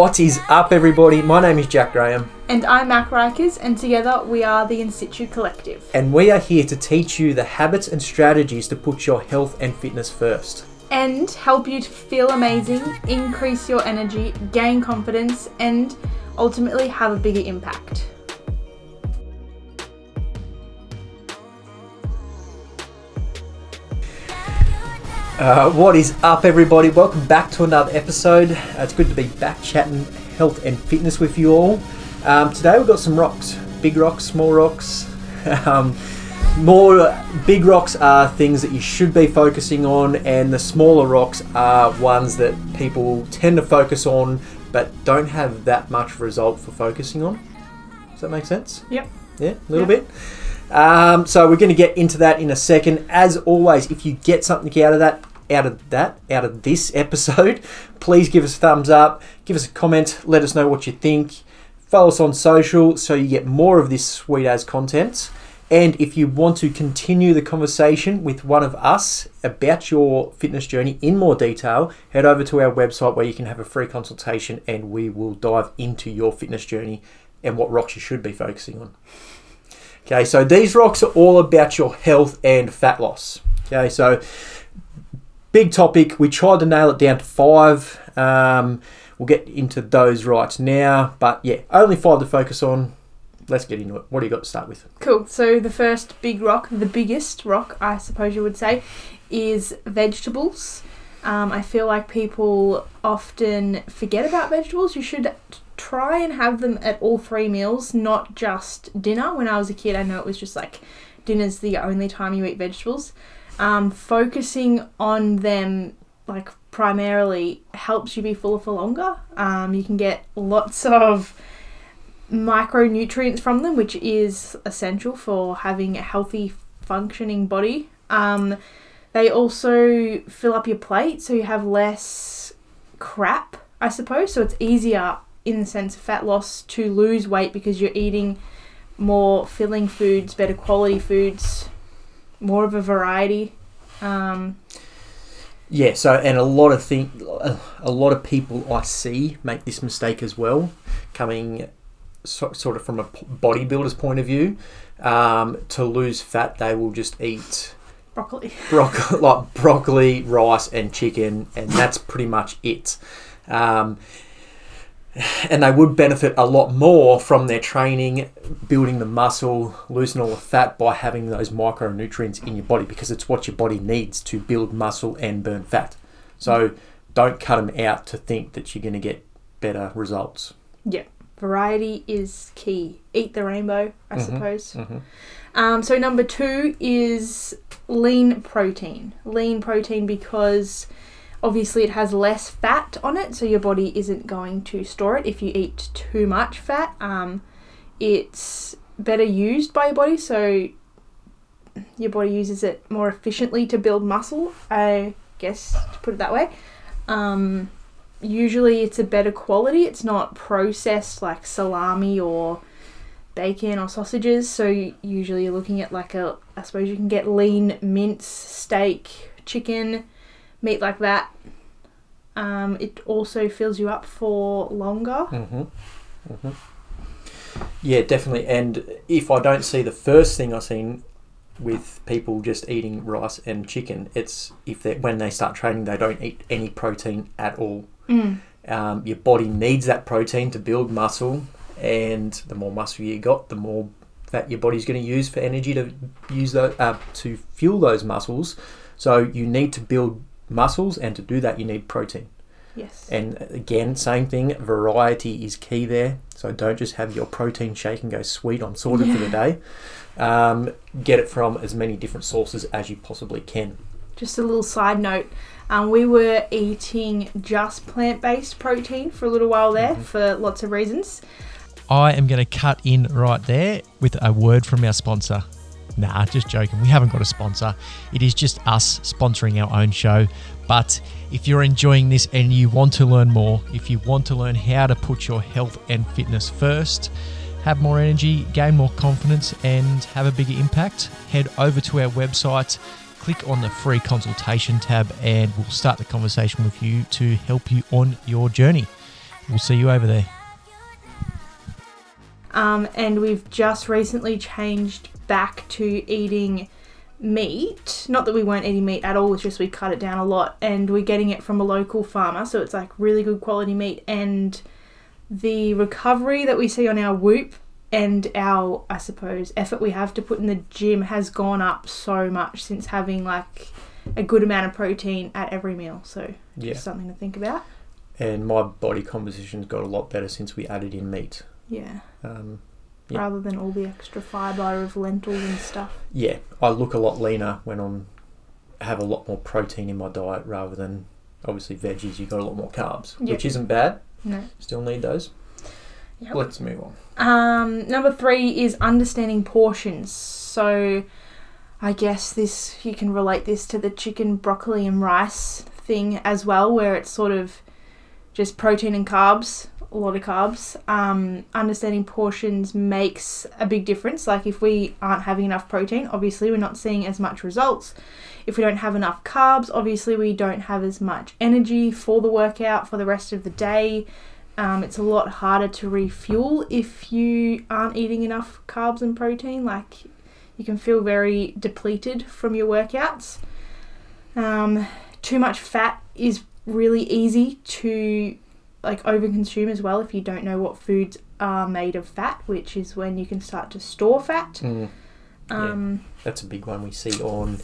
What is up, everybody? My name is Jack Graham, And I'm Mac Rikers, and together we are the In Situ Collective. and we are here to teach you the habits and strategies to put your health and fitness first. And help you to feel amazing, increase your energy, gain confidence, and ultimately have a bigger impact. Uh, what is up, everybody? Welcome back to another episode. Uh, it's good to be back chatting health and fitness with you all. Um, today we've got some rocks, big rocks, small rocks. um, more big rocks are things that you should be focusing on, and the smaller rocks are ones that people tend to focus on but don't have that much result for focusing on. Does that make sense? Yep. Yeah, a little Yeah. bit. Um, so we're going to get into that in a second. As always, if you get something out of that, out of that, out of this episode, please give us a thumbs up, give us a comment, let us know what you think. Follow us on social so you get more of this sweet as content. And if you want to continue the conversation with one of us about your fitness journey in more detail, head over to our website where you can have a free consultation and we will dive into your fitness journey and what rocks you should be focusing on. Okay, so these rocks are all about your health and fat loss. Okay, so big topic. We tried to nail it down to five. Um, we'll get into those right now, but yeah, only five to focus on. Let's get into it. What do you got to start with? Cool. So, the first big rock, the biggest rock, I suppose you would say, is vegetables. Um, I feel like people often forget about vegetables. You should try and have them at all three meals, not just dinner. When I was a kid, I know it was just like dinner's the only time you eat vegetables. Um, focusing on them, like primarily, helps you be fuller for longer. Um, you can get lots of micronutrients from them, which is essential for having a healthy, functioning body. Um, they also fill up your plate, so you have less crap, I suppose. So it's easier in the sense of fat loss to lose weight because you're eating more filling foods, better quality foods, more of a variety. Um, Yeah, so and a lot of thing, a lot of people I see make this mistake as well, coming so, sort of from a bodybuilder's point of view. Um, to lose fat, they will just eat broccoli. broccoli, like broccoli, rice, and chicken, and that's pretty much it. Um, and they would benefit a lot more from their training, building the muscle, losing all the fat by having those micronutrients in your body because it's what your body needs to build muscle and burn fat. So don't cut them out to think that you're going to get better results. Yeah, variety is key. Eat the rainbow, I Mhm, suppose. mhm. Um, so number two is lean protein. Lean protein because obviously it has less fat on it, so your body isn't going to store it if you eat too much fat. Um, it's better used by your body, so your body uses it more efficiently to build muscle. I guess to put it that way. Um, usually it's a better quality. It's not processed like salami or bacon or sausages. So usually you're looking at like a, I suppose you can get lean mince, steak, chicken, meat like that. Um, it also fills you up for longer. hmm hmm Yeah, definitely. And if I don't see the first thing I've seen with people just eating rice and chicken, it's if they when they start training, they don't eat any protein at all. Mm. Um, your body needs that protein to build muscle, and the more muscle you got, the more that your body's going to use for energy to use the, uh, to fuel those muscles. So you need to build muscles, and to do that, you need protein. Yes. And again, same thing, variety is key there. So don't just have your protein shake and go, sweet, I'm sorted for the day. Um, get it from as many different sources as you possibly can. Just a little side note. Um, we were eating just plant based protein for a little while there for lots of reasons. I am going to cut in right there with a word from our sponsor. Nah, just joking. We haven't got a sponsor. It is just us sponsoring our own show. But if you're enjoying this and you want to learn more, if you want to learn how to put your health and fitness first, have more energy, gain more confidence, and have a bigger impact, head over to our website, click on the free consultation tab, and we'll start the conversation with you to help you on your journey. We'll see you over there. Um, and we've just recently changed back to eating meat. Not that we weren't eating meat at all, it's just we cut it down a lot and we're getting it from a local farmer, so it's like really good quality meat. And the recovery that we see on our whoop and our, I suppose, effort we have to put in the gym has gone up so much since having like a good amount of protein at every meal. So, Yeah. just something to think about. And my body composition's got a lot better since we added in meat. Yeah. Um, Yeah. Rather than all the extra fibre of lentils and stuff. yeah, I look a lot leaner when I'm have a lot more protein in my diet rather than obviously veggies. You got a lot more carbs, Yeah. which isn't bad. No. Still need those. Yep. Let's move on. Um, number three is understanding portions. So, I guess this you can relate this to the chicken, broccoli, and rice thing as well, where it's sort of just protein and carbs, lot of carbs. Um, understanding portions makes a big difference. Like if we aren't having enough protein, obviously we're not seeing as much results. If we don't have enough carbs, obviously we don't have as much energy for the workout for the rest of the day. Um, it's a lot harder to refuel if you aren't eating enough carbs and protein. Like you can feel very depleted from your workouts. Um, too much fat is really easy to like overconsume as well if you don't know what foods are made of fat, which is when you can start to store fat. Mm, Um, that's a big one we see on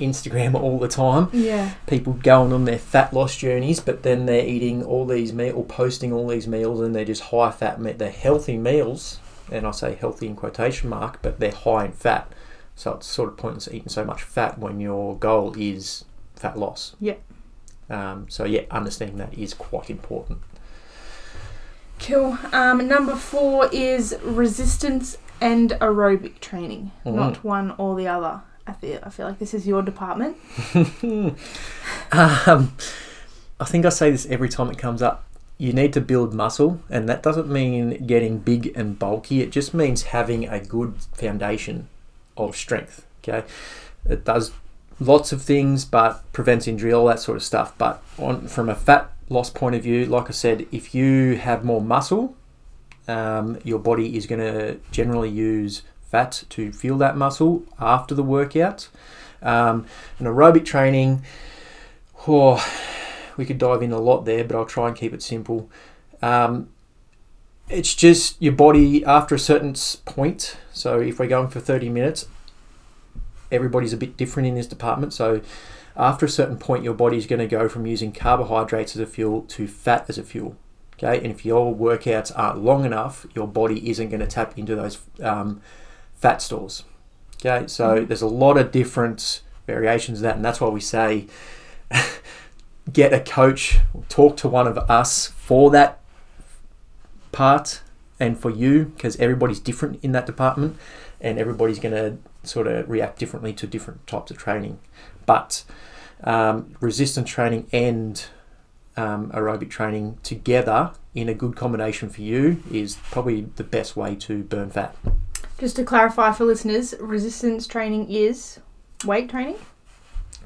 Instagram all the time. yeah. People going on their fat loss journeys, but then they're eating all these meals or posting all these meals, and they're just high fat. me- They're healthy meals, and I say healthy in quotation mark, but they're high in fat. So it's sort of pointless eating so much fat when your goal is fat loss. Yeah. Um, so yeah, understanding that is quite important. Cool. Um, number four is resistance and aerobic training, Mhm. not one or the other. I feel I feel like this is your department. um, I think I say this every time it comes up. You need to build muscle, and that doesn't mean getting big and bulky. It just means having a good foundation of strength. Okay, it does lots of things, but prevents injury, all that sort of stuff. But on from a fat loss point of view, like I said, if you have more muscle, um, your body is going to generally use fat to fuel that muscle after the workout. Um, and aerobic training, oh, we could dive in a lot there, but I'll try and keep it simple. Um, it's just your body after a certain point. So if we're going for 30 minutes, everybody's a bit different in this department. So after a certain point, your body's going to go from using carbohydrates as a fuel to fat as a fuel. Okay, and if your workouts aren't long enough, your body isn't going to tap into those um, fat stores. Okay, so there's a lot of different variations of that, and that's why we say get a coach, talk to one of us for that part and for you, because everybody's different in that department, and everybody's going to sort of react differently to different types of training. But um, resistance training and um, aerobic training together in a good combination for you is probably the best way to burn fat. Just to clarify for listeners, resistance training is weight training.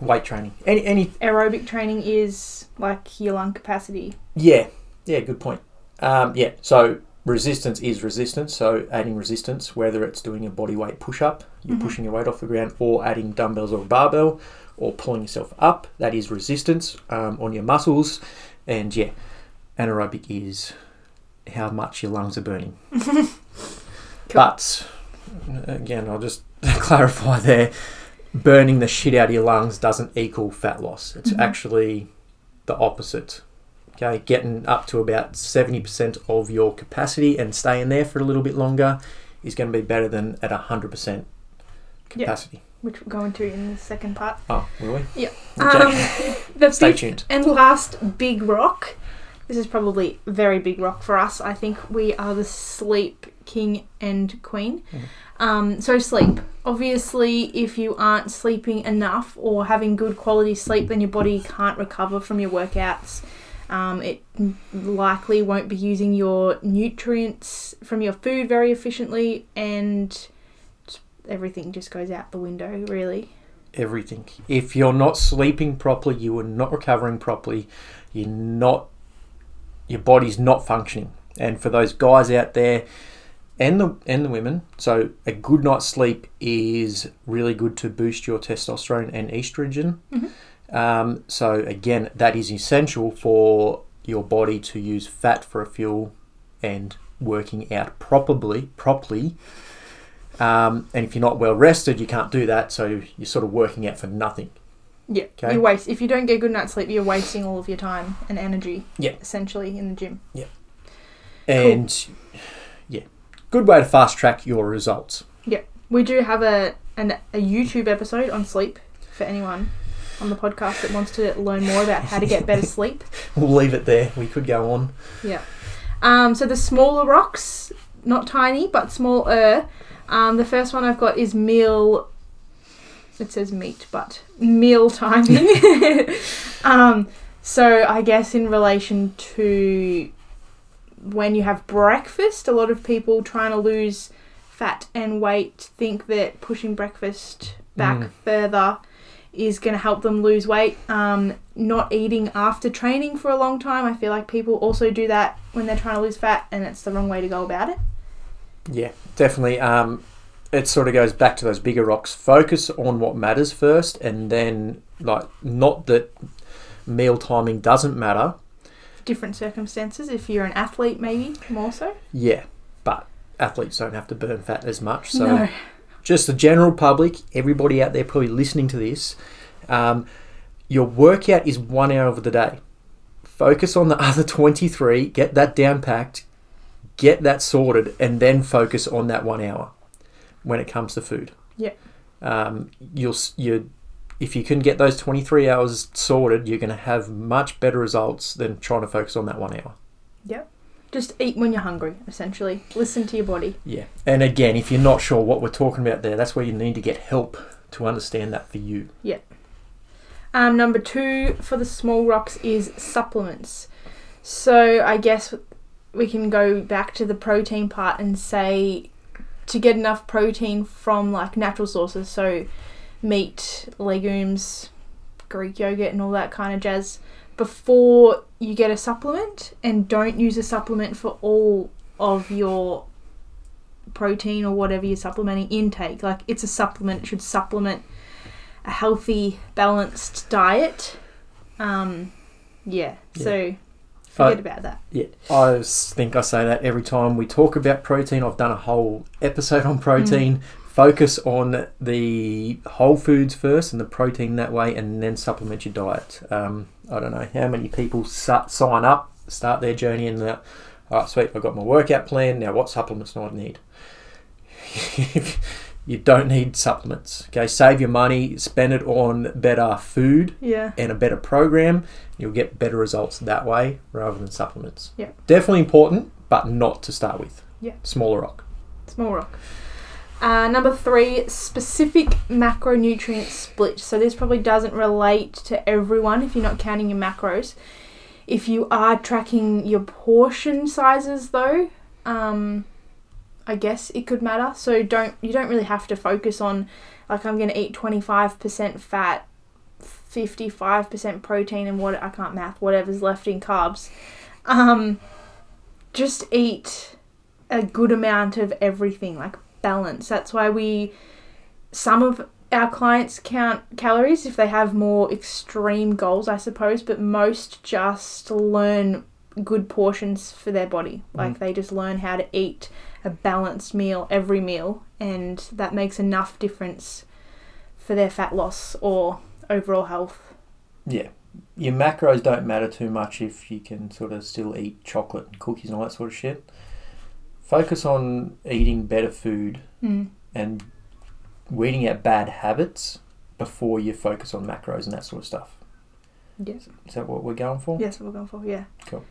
Weight training, any any Aerobic training is like your lung capacity. Yeah, yeah, good point. Um, yeah, so resistance is resistance. So adding resistance, whether it's doing a body weight push up, you're Mhm. pushing your weight off the ground, or adding dumbbells or a barbell, or pulling yourself up, that is resistance um, on your muscles. And yeah, anaerobic is how much your lungs are burning. But again, I'll just clarify there burning the shit out of your lungs doesn't equal fat loss. It's Mhm. actually the opposite. Okay, getting up to about 70% of your capacity and staying there for a little bit longer is going to be better than at 100% Yeah. capacity. Which we'll go into in the second part. Oh, will we? Yeah. Um, the Stay fifth tuned. and last big rock. This is probably very big rock for us. I think we are the sleep king and queen. Mhm. Um, so sleep. Obviously, if you aren't sleeping enough or having good quality sleep, then your body can't recover from your workouts. Um, it likely won't be using your nutrients from your food very efficiently, and everything just goes out the window. Really. Everything. If you're not sleeping properly, you are not recovering properly, you're not your body's not functioning. And for those guys out there and the and the women, so a good night's sleep is really good to boost your testosterone and estrogen. Um, so again, that is essential for your body to use fat for a fuel and working out properly properly. Um, and if you're not well rested, you can't do that. So you're sort of working out for nothing. Yeah. Okay. You waste if you don't get good night's sleep, you're wasting all of your time and energy. Yeah. Essentially in the gym. Yeah. And yeah, good way to fast track your results. Yeah, we do have a an, a YouTube episode on sleep for anyone on the podcast that wants to learn more about how to get better sleep. We'll leave it there. We could go on. Yeah. Um, so the smaller rocks, not tiny, but smaller. Um, the first one I've got is meal. It says meat, but meal timing. um, so I guess in relation to when you have breakfast, a lot of people trying to lose fat and weight think that pushing breakfast back Mm. further is going to help them lose weight. Um, not eating after training for a long time. I feel like people also do that when they're trying to lose fat, and it's the wrong way to go about it. Yeah, definitely. Um, it sort of goes back to those bigger rocks. Focus on what matters first, and then like not that meal timing doesn't matter. Different circumstances. If you're an athlete, maybe more so. Yeah, but athletes don't have to burn fat as much. So no. just the general public, everybody out there probably listening to this, um, your workout is one hour of the day. Focus on the other 23, get that down packed, get that sorted, and then focus on that one hour when it comes to food. Yeah. Um, you'll you if you can get those 23 hours sorted, you're going to have much better results than trying to focus on that one hour. Yeah. Just eat when you're hungry. Essentially, listen to your body. Yeah. And again, if you're not sure what we're talking about there, that's where you need to get help to understand that for you. Um, number two for the small rocks is supplements. So I guess we can go back to the protein part and say to get enough protein from like natural sources, so meat, legumes, Greek yogurt, and all that kind of jazz, before you get a supplement, and don't use a supplement for all of your protein or whatever you're supplementing intake. Like it's a supplement, it should supplement a healthy, balanced diet. Um, yeah, so forget Uh, about that. Yeah, I think I say that every time we talk about protein. I've done a whole episode on protein. Focus on the whole foods first and the protein that way, and then supplement your diet. Um, I don't know how many people sign up, start their journey, and they're, all right, sweet, I've got my workout plan. Now, what supplements do I need? you don't need supplements. Okay, save your money, spend it on better food Yeah. and a better program, you'll get better results that way rather than supplements. Yeah. Definitely important, but not to start with. Yeah. Smaller rock. Small rock. Uh, number three, specific macronutrient split. So this probably doesn't relate to everyone if you're not counting your macros. If you are tracking your portion sizes though, um, I guess it could matter. So don't you don't really have to focus on like I'm gonna eat 25% fat, 55% protein, and what I can't math whatever's left in carbs. Um, just eat a good amount of everything, like balance. That's why we, some of our clients count calories if they have more extreme goals, I suppose, but most just learn good portions for their body. Like they just learn how to eat a balanced meal every meal, and that makes enough difference for their fat loss or overall health. Yeah. Your macros don't matter too much if you can sort of still eat chocolate and cookies and all that sort of shit. Focus on eating better food Mm. and weeding out bad habits before you focus on macros and that sort of stuff. Yes. Is that what we're going for? Yes, what we're going for, yeah. Cool.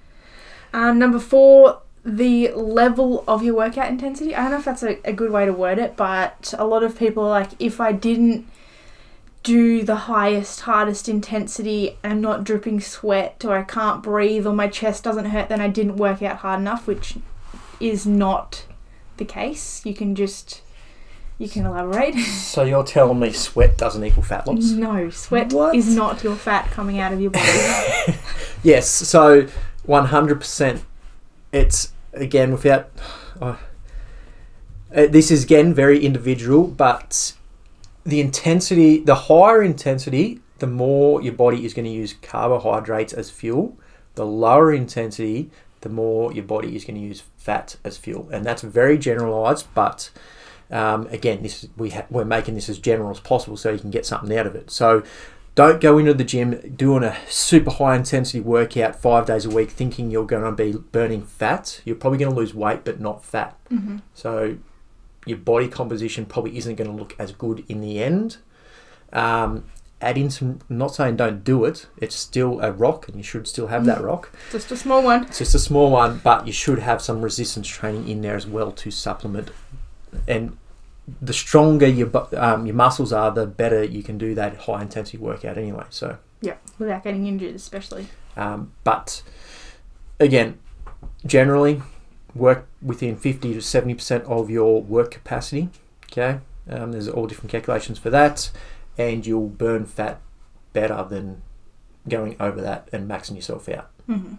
Um, number four, the level of your workout intensity. I don't know if that's a, a good way to word it, but a lot of people are like, if I didn't do the highest, hardest intensity and not dripping sweat or I can't breathe or my chest doesn't hurt, then I didn't work out hard enough, which is not the case. You can just, you can elaborate. So you're telling me sweat doesn't equal fat loss? no, sweat What? is not your fat coming out of your body. Yes. So one hundred percent. It's again without. Uh, uh, this is again very individual, but the intensity, the higher intensity, the more your body is going to use carbohydrates as fuel. The lower intensity, the more your body is going to use fat as fuel, and that's very generalized. But um, again, this is, we ha- we're making this as general as possible so you can get something out of it. So don't go into the gym doing a super high intensity workout five days a week thinking you're going to be burning fat. You're probably going to lose weight, but not fat. Mm-hmm. So your body composition probably isn't going to look as good in the end. Um, add in some, I'm not saying don't do it, it's still a rock and you should still have that rock. Just a small one. It's just a small one, but you should have some resistance training in there as well to supplement. And the stronger your um, your muscles are, the better you can do that high intensity workout anyway. So, Yeah, without getting injured, especially. um, but again, generally work within 50 to 70 percent of your work capacity. Okay, um, there's all different calculations for that, and you'll burn fat better than going over that and maxing yourself out. hmm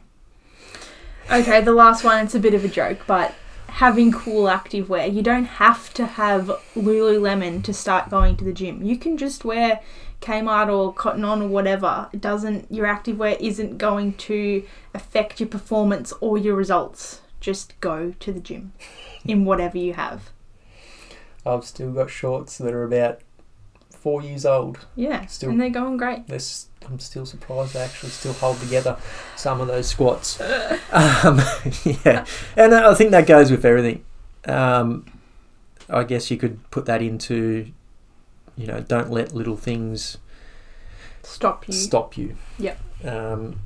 Okay, the last one, it's a bit of a joke, but having cool activewear. You don't have to have Lululemon to start going to the gym. You can just wear Kmart or Cotton On or whatever. It doesn't, your activewear isn't going to affect your performance or your results. Just go to the gym in whatever you have. I've still got shorts that are about four years old. Yeah, Still- and they're going great. This I'm still surprised they actually still hold together some of those squats. Um, yeah, and I think that goes with everything. Um, I guess you could put that into, you know, don't let little things Stop you. stop you. Yep. Um,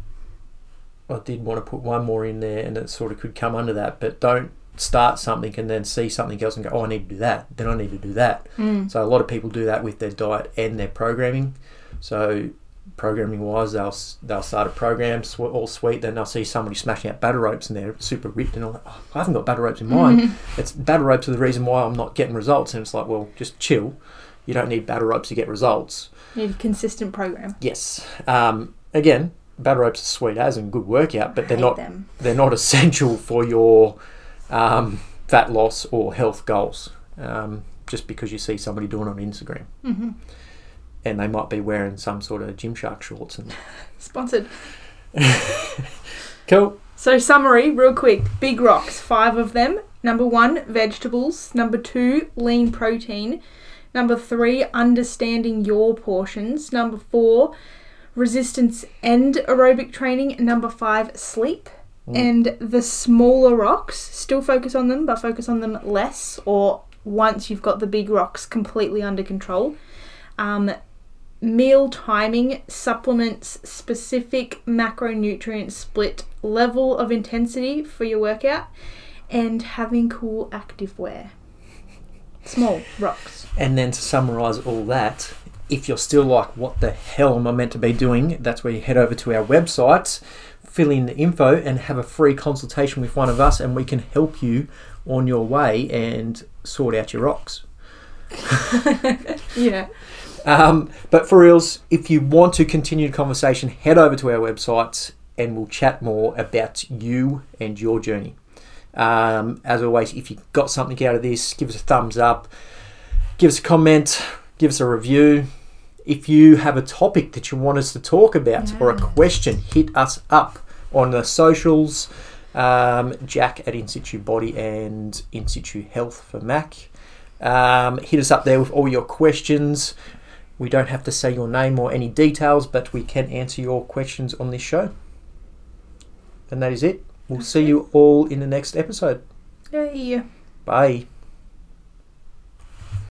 I did want to put one more in there, and it sort of could come under that, but don't start something and then see something else and go, oh, I need to do that. Then I need to do that. Mm. So a lot of people do that with their diet and their programming. So programming wise, they'll they'll start a program all sweet, then they'll see somebody smashing out battle ropes and they're super ripped and all that. Oh, I haven't got battle ropes in mine. It's battle ropes are the reason why I'm not getting results. And it's like, well, just chill. You don't need battle ropes to get results. You Need a consistent program. Yes. Um, again, battle ropes are sweet as and good workout, but they're not them. they're not essential for your um, fat loss or health goals. Um, just because you see somebody doing it on Instagram hmm and they might be wearing some sort of Gymshark shorts and Sponsored. cool. So, summary, real quick big rocks, five of them. Number one, vegetables. Number two, lean protein. Number three, understanding your portions. Number four, resistance and aerobic training. Number five, sleep. Mm. And the smaller rocks, still focus on them, but focus on them less, or once you've got the big rocks completely under control. Um, meal timing, supplements, specific macronutrient split, level of intensity for your workout, and having cool active wear. Small rocks. And then to summarize all that, if you're still like, what the hell am I meant to be doing? That's where you head over to our website, fill in the info, and have a free consultation with one of us, and we can help you on your way and sort out your rocks. Yeah. Um, but for reals, if you want to continue the conversation, head over to our website and we'll chat more about you and your journey. Um, as always, if you got something out of this, give us a thumbs up, give us a comment, give us a review. If you have a topic that you want us to talk about or a question, hit us up on the socials. Um, Jack at In Situ Body and In Situ Health for Mac. Um, hit us up there with all your questions. We don't have to say your name or any details, but we can answer your questions on this show. And that is it. We'll see you all in the next episode. Yay. Bye.